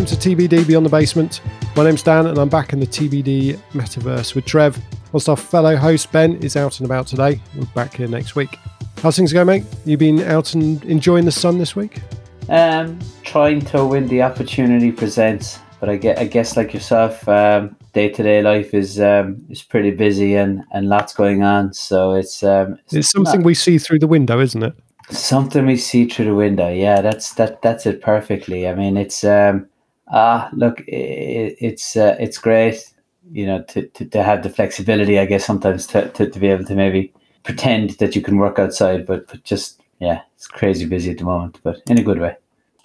welcome to TBD Beyond the Basement. My name's Dan, and I'm back in the TBD metaverse with Trev. Whilst our fellow host Ben is out and about today, we're back here next week. How's things going, mate? You been out and enjoying the sun this week? Um, trying to when the opportunity presents, but I get, I guess, like yourself, um, day to day life is um, is pretty busy and, and lots going on. So it's um, it's, it's something not, we see through the window, isn't it? Something we see through the window. Yeah, that's that that's it perfectly. I mean, it's um, ah, look, it, it's uh, it's great, you know, to, to, to have the flexibility. I guess sometimes to, to, to be able to maybe pretend that you can work outside, but but just yeah, it's crazy busy at the moment, but in a good way.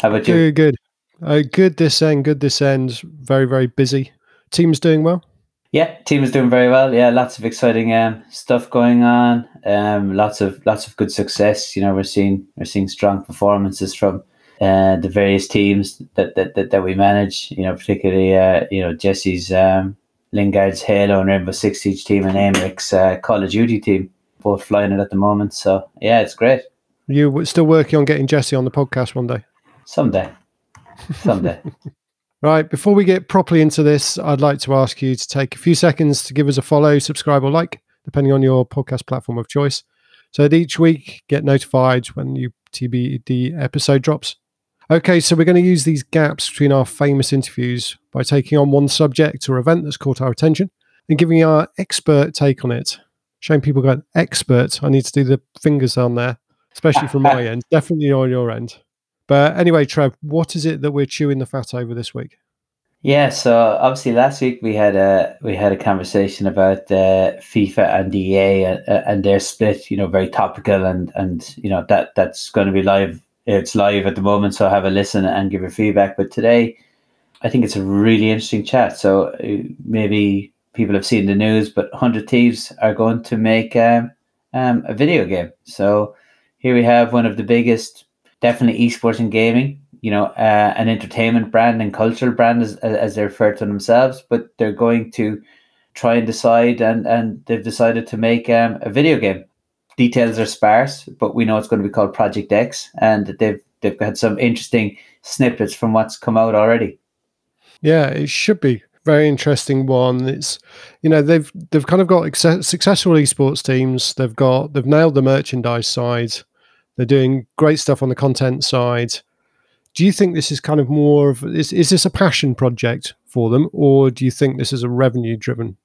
How about you? Good, good. Uh, good this end, good this end. Very, very busy. Team's doing well. Yeah, team is doing very well. Yeah, lots of exciting um, stuff going on. Um, lots of lots of good success. You know, we're seeing we're seeing strong performances from uh, the various teams that, that, that, that we manage. You know, particularly uh, you know Jesse's um, Lingard's Halo and Rainbow Six Siege team and Amric's uh, Call of Duty team, both flying it at the moment. So yeah, it's great. You still working on getting Jesse on the podcast one day? Someday, someday. Right, before we get properly into this, I'd like to ask you to take a few seconds to give us a follow, subscribe, or like, depending on your podcast platform of choice. So that each week get notified when new TBD episode drops. Okay, so we're going to use these gaps between our famous interviews by taking on one subject or event that's caught our attention and giving our expert take on it. Showing people going, expert, I need to do the fingers on there, especially from my end, definitely on your end. But anyway, Trev, what is it that we're chewing the fat over this week? Yeah, so obviously last week we had a we had a conversation about uh, FIFA and EA and, and their split. You know, very topical, and and you know that that's going to be live. It's live at the moment, so have a listen and give your feedback. But today, I think it's a really interesting chat. So uh, maybe people have seen the news, but Hundred Thieves are going to make um, um, a video game. So here we have one of the biggest definitely esports and gaming. You know, uh, an entertainment brand and cultural brand as as they refer to themselves, but they're going to try and decide, and and they've decided to make um, a video game. Details are sparse, but we know it's going to be called Project X, and they've they've had some interesting snippets from what's come out already. Yeah, it should be very interesting one. It's you know they've they've kind of got successful esports teams. They've got they've nailed the merchandise side. They're doing great stuff on the content side. Do you think this is kind of more of is, is this a passion project for them, or do you think this is a revenue driven?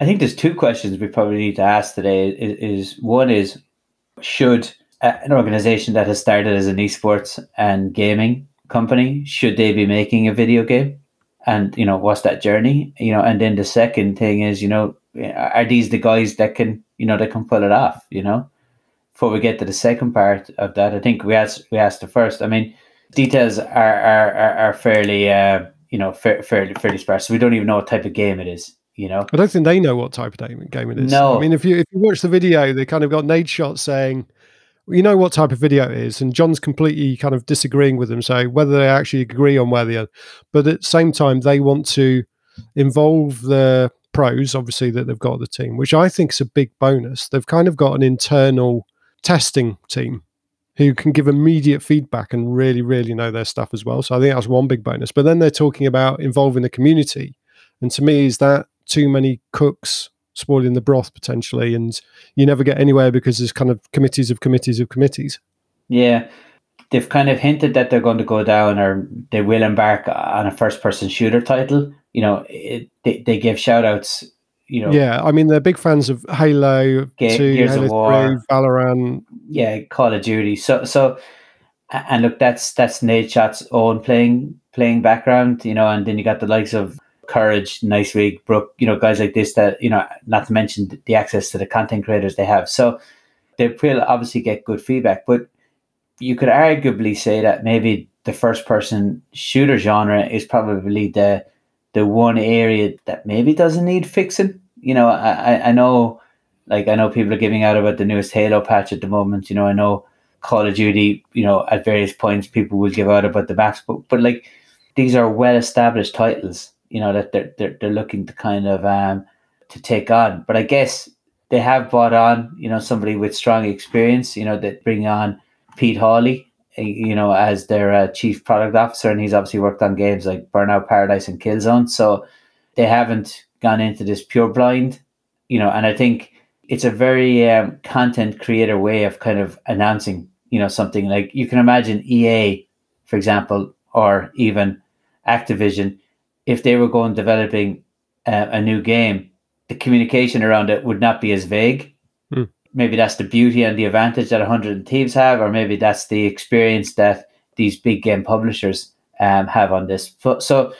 I think there's two questions we probably need to ask today. Is, is one is should an organization that has started as an esports and gaming company should they be making a video game? And you know what's that journey? You know, and then the second thing is you know are these the guys that can you know that can pull it off? You know, before we get to the second part of that, I think we asked we asked the first. I mean, details are are are, are fairly uh, you know fa- fairly fairly sparse. So we don't even know what type of game it is. You know, I don't think they know what type of game it is. No, I mean if you if you watch the video, they kind of got Nadeshot's saying. You know what type of video it is, and John's completely kind of disagreeing with them. So whether they actually agree on where they are, but at the same time, they want to involve the pros, obviously that they've got the team, which I think is a big bonus. They've kind of got an internal testing team who can give immediate feedback and really, really know their stuff as well. So I think that's one big bonus. But then they're talking about involving the community. And to me, is that too many cooks spoiling the broth potentially? And you never get anywhere because there's kind of committees of committees of committees. Yeah. They've kind of hinted that they're going to go down or they will embark on a first person shooter title. You know, it, they, they give shout outs you know. Yeah, I mean they're big fans of Halo, Ge- Two, Gears Halo of War, 3, Valorant. Yeah, Call of Duty. So so, and look, that's that's Nadeshot's own playing playing background, you know, and then you got the likes of Courage, Nice Week, Brook, you know, guys like this that you know, not to mention the access to the content creators they have. So they will obviously get good feedback, but you could arguably say that maybe the first person shooter genre is probably the the one area that maybe doesn't need fixing. You know, I, I know like I know people are giving out about the newest Halo patch at the moment. You know, I know Call of Duty, you know, at various points people will give out about the maps, but but like these are well established titles, you know, that they're they're, they're looking to kind of um to take on. But I guess they have brought on, you know, somebody with strong experience, you know, that bring on Pete Hawley you know, as their uh, chief product officer, and he's obviously worked on games like Burnout Paradise and Killzone. So they haven't gone into this pure blind, you know. And I think it's a very um, content creator way of kind of announcing, you know, something like you can imagine EA, for example, or even Activision, if they were going developing uh, a new game, the communication around it would not be as vague. Hmm. Maybe that's the beauty and the advantage that 100 Thieves have, or maybe that's the experience that these big game publishers um, have on this. So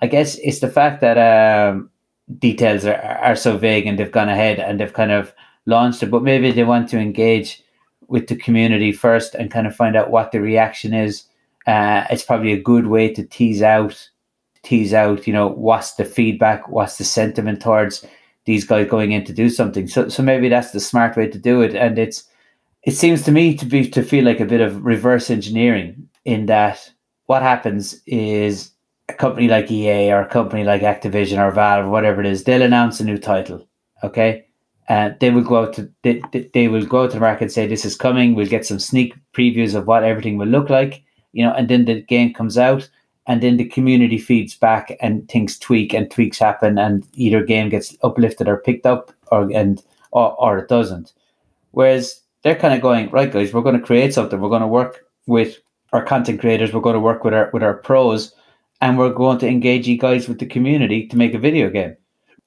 I guess it's the fact that um, details are, are so vague and they've gone ahead and they've kind of launched it, but maybe they want to engage with the community first and kind of find out what the reaction is. Uh, it's probably a good way to tease out, tease out, you know, what's the feedback, what's the sentiment towards these guys going in to do something. So, so maybe that's the smart way to do it. And it's, it seems to me to be to feel like a bit of reverse engineering in that what happens is a company like EA or a company like Activision or Valve or whatever it is, they'll announce a new title. Okay. And uh, they will go out to they, they will go out to the market and say this is coming. We'll get some sneak previews of what everything will look like, you know, and then the game comes out and then the community feeds back and things tweak and tweaks happen and either game gets uplifted or picked up or and or, or it doesn't. Whereas they're kind of going, right guys, we're going to create something. We're going to work with our content creators, we're going to work with our with our pros and we're going to engage you guys with the community to make a video game.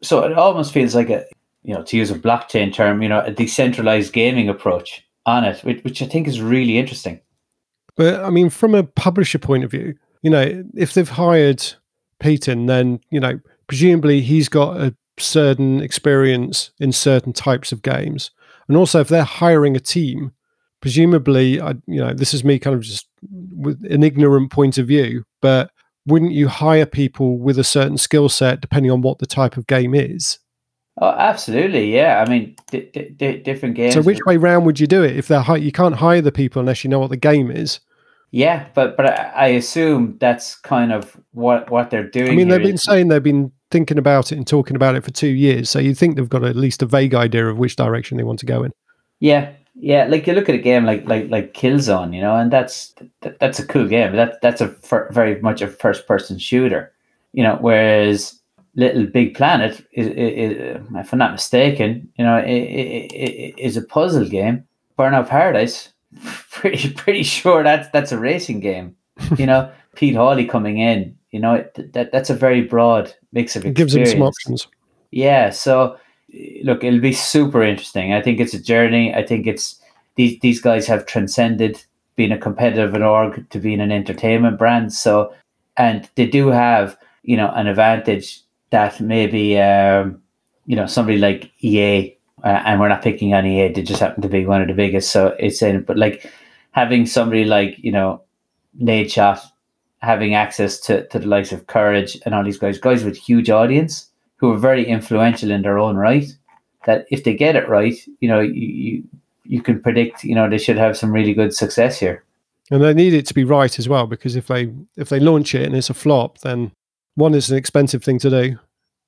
So it almost feels like a, you know, to use a blockchain term, you know, a decentralized gaming approach on it, which, which I think is really interesting. But I mean, from a publisher point of view, you know, if they've hired Peyton, then you know, presumably he's got a certain experience in certain types of games, and also if they're hiring a team, presumably, I, you know, this is me kind of just with an ignorant point of view, but wouldn't you hire people with a certain skill set depending on what the type of game is? Oh, absolutely, yeah. I mean, d- d- different games. So, which way round would you do it? If they're hi- you can't hire the people unless you know what the game is. Yeah, but but I assume that's kind of what what they're doing. I mean, they've been saying they've been thinking about it and talking about it for two years. So you think they've got at least a vague idea of which direction they want to go in. Yeah, yeah, like you look at a game like like like Killzone, you know, and that's that, that's a cool game. That that's a very much a first person shooter, you know. Whereas Little Big Planet is, is, if I'm not mistaken, you know, is a puzzle game. Burnout Paradise, pretty pretty sure that's that's a racing game. You know, Pete Hawley coming in, you know, that that's a very broad mix of. It gives them some options. Yeah, so look, it'll be super interesting. I think it's a journey. I think it's these these guys have transcended being a competitive an org to being an entertainment brand. So, and they do have you know an advantage that maybe um, you know somebody like EA, uh, and we're not picking on EA. They just happen to be one of the biggest. So it's in, but like having somebody like you know Nadeshot having access to, to the likes of Courage and all these guys, guys with huge audience who are very influential in their own right. That if they get it right, you know, you, you you can predict, you know, they should have some really good success here. And they need it to be right as well, because if they if they launch it and it's a flop, then one is an expensive thing to do,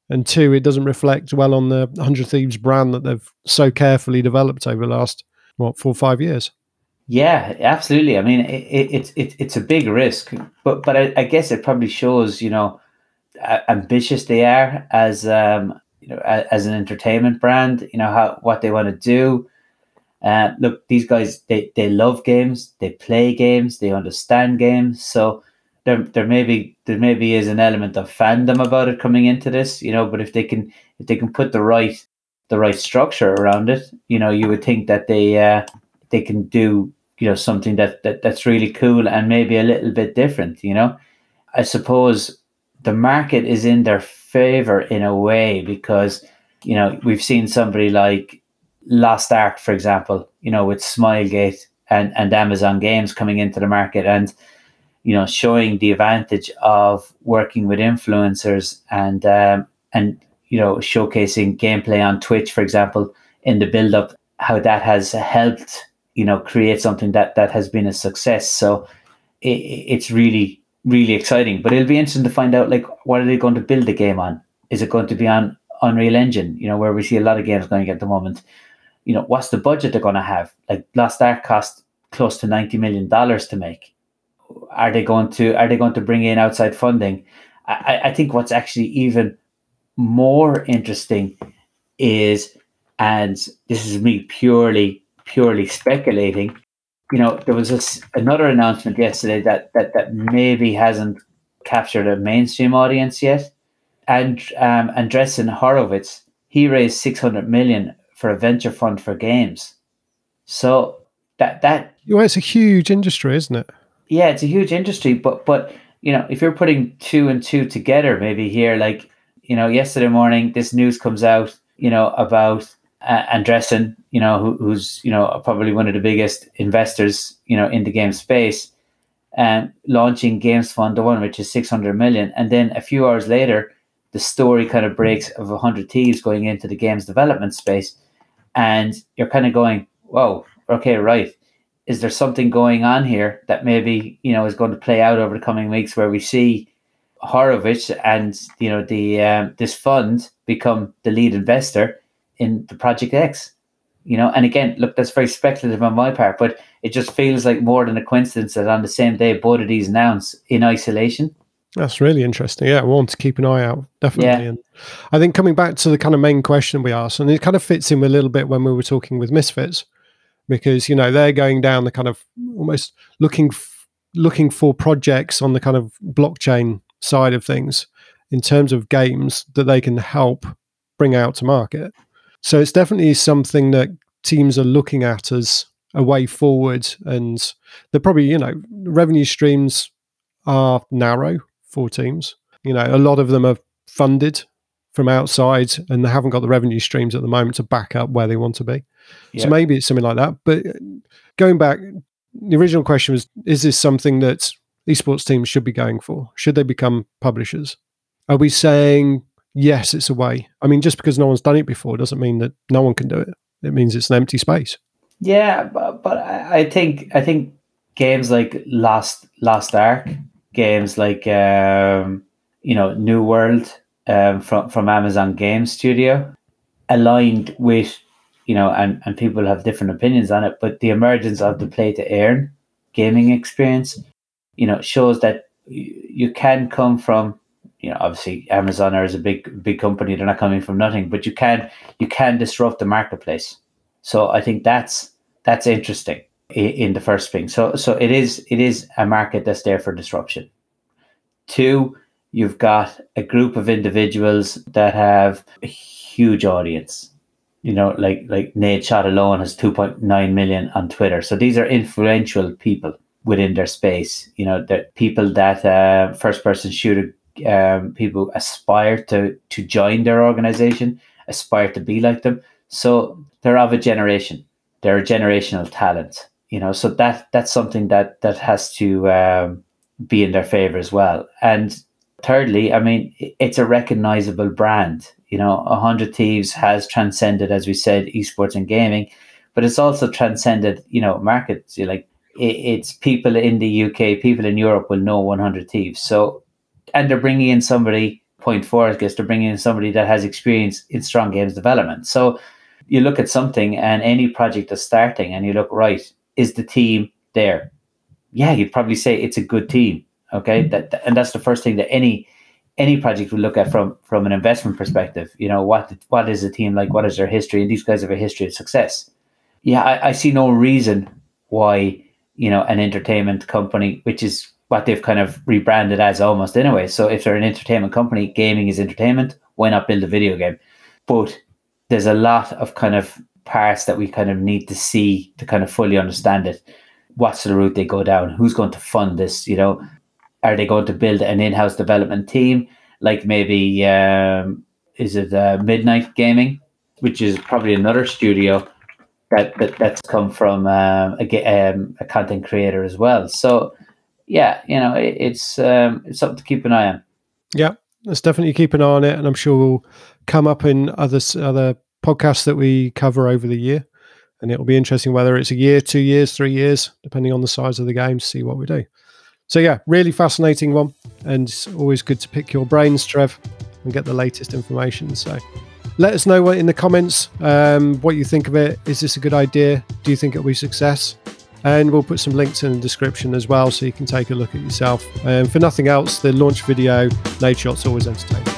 and two, it doesn't reflect well on the Hundred Thieves brand that they've so carefully developed over the last what four or five years. Yeah, absolutely. I mean, it, it, it it's a big risk, but but I, I guess it probably shows, you know, ambitious they are as um, you know as an entertainment brand. You know how what they want to do. Uh, look, these guys they they love games, they play games, they understand games. So there there maybe there maybe is an element of fandom about it coming into this, you know. But if they can if they can put the right the right structure around it, you know, you would think that they uh, they can do you know something that, that that's really cool and maybe a little bit different. You know, I suppose the market is in their favor in a way because you know we've seen somebody like Lost Ark, for example, you know, with Smilegate and and Amazon Games coming into the market and you know showing the advantage of working with influencers and um, and you know showcasing gameplay on Twitch, for example, in the build up, how that has helped you know create something that that has been a success. So it, it's really really exciting. But it'll be interesting to find out like what are they going to build the game on? Is it going to be on Unreal Engine? You know, where we see a lot of games going at the moment. You know, what's the budget they're going to have? Like Lost Ark cost close to ninety million dollars to make. Are they going to Are they going to bring in outside funding? I, I think what's actually even more interesting is, and this is me purely purely speculating. You know, there was this, another announcement yesterday that that that maybe hasn't captured a mainstream audience yet. And um, Andreessen Horowitz, he raised six hundred million for a venture fund for games. So that that well, it's a huge industry, isn't it? Yeah, it's a huge industry, but but you know, if you're putting two and two together, maybe here, like you know, yesterday morning, this news comes out, you know, about uh, you know, who, who's you know probably one of the biggest investors, you know, in the game space, and launching Games Fund One, which is six hundred million, and then a few hours later, the story kind of breaks of hundred thieves going into the games development space, and you're kind of going, whoa, okay, right. Is there something going on here that maybe you know is going to play out over the coming weeks, where we see Horowitz and you know the um, this fund become the lead investor in the Project X? You know, and again, look, that's very speculative on my part, but it just feels like more than a coincidence that on the same day both of these announced in isolation. That's really interesting. Yeah, I want to keep an eye out, definitely. Yeah. And I think coming back to the kind of main question we asked, and it kind of fits in a little bit when we were talking with Misfits, because you know they're going down the kind of almost looking f- looking for projects on the kind of blockchain side of things in terms of games that they can help bring out to market. So it's definitely something that teams are looking at as a way forward, and they're probably you know revenue streams are narrow for teams. You know, a lot of them are funded from outside and they haven't got the revenue streams at the moment to back up where they want to be. Yep. So maybe it's something like that. But going back, the original question was: Is this something that esports teams should be going for? Should they become publishers? Are we saying yes, it's a way? I mean, just because no one's done it before doesn't mean that no one can do it. It means it's an empty space. Yeah, but, but I think I think games like Last Lost Ark, games like um, you know New World um, from from Amazon Game Studio, aligned with you know, and and people have different opinions on it, but the emergence of the play to earn gaming experience you know, shows that you can come from you know obviously amazon is a big big company they're not coming from nothing but you can you can disrupt the marketplace. So i think that's that's interesting in the first thing. So so it is it is a market that's there for disruption. Two you've got a group of individuals that have a huge audience you know like like Nadeshot alone has 2.9 million on twitter so these are influential people within their space. You know, that people that uh, first person shooter um, people aspire to to join their organization, aspire to be like them. So they're of a generation. They're a generational talent. You know, so that that's something that that has to um, be in their favor as well. And thirdly, I mean, it's a recognizable brand. You know, hundred thieves has transcended, as we said, esports and gaming, but it's also transcended. You know, markets You like it's people in the UK, people in Europe will know 100 Thieves. So, and they're bringing in somebody, point four, I guess, they're bringing in somebody that has experience in strong games development. So, you look at something and any project that's starting and you look, right, is the team there? Yeah, you'd probably say it's a good team. Okay. Mm-hmm. That, and that's the first thing that any any project would look at from from an investment perspective. You know, what what is the team like? What is their history? And these guys have a history of success. Yeah, I, I see no reason why you know, an entertainment company, which is what they've kind of rebranded as almost anyway. So if they're an entertainment company, gaming is entertainment, why not build a video game? But there's a lot of kind of parts that we kind of need to see to kind of fully understand it. What's the route they go down? Who's going to fund this? You know, are they going to build an in-house development team? Like maybe um, is it uh, Midnight Gaming, which is probably another studio that, that that's come from um, a, um, a content creator as well. So yeah, you know, it, it's um, it's something to keep an eye on. Yeah, let's definitely keep an eye on it, and I'm sure we'll come up in other other podcasts that we cover over the year, and it'll be interesting whether it's a year, two years, three years, depending on the size of the game, to see what we do. So yeah, really fascinating one, and it's always good to pick your brains, Trev, and get the latest information. So let us know in the comments um, what you think of it. Is this a good idea? Do you think it'll be success? And we'll put some links in the description as well so you can take a look at yourself. And for nothing else, the launch video, Nadeshot's always entertaining.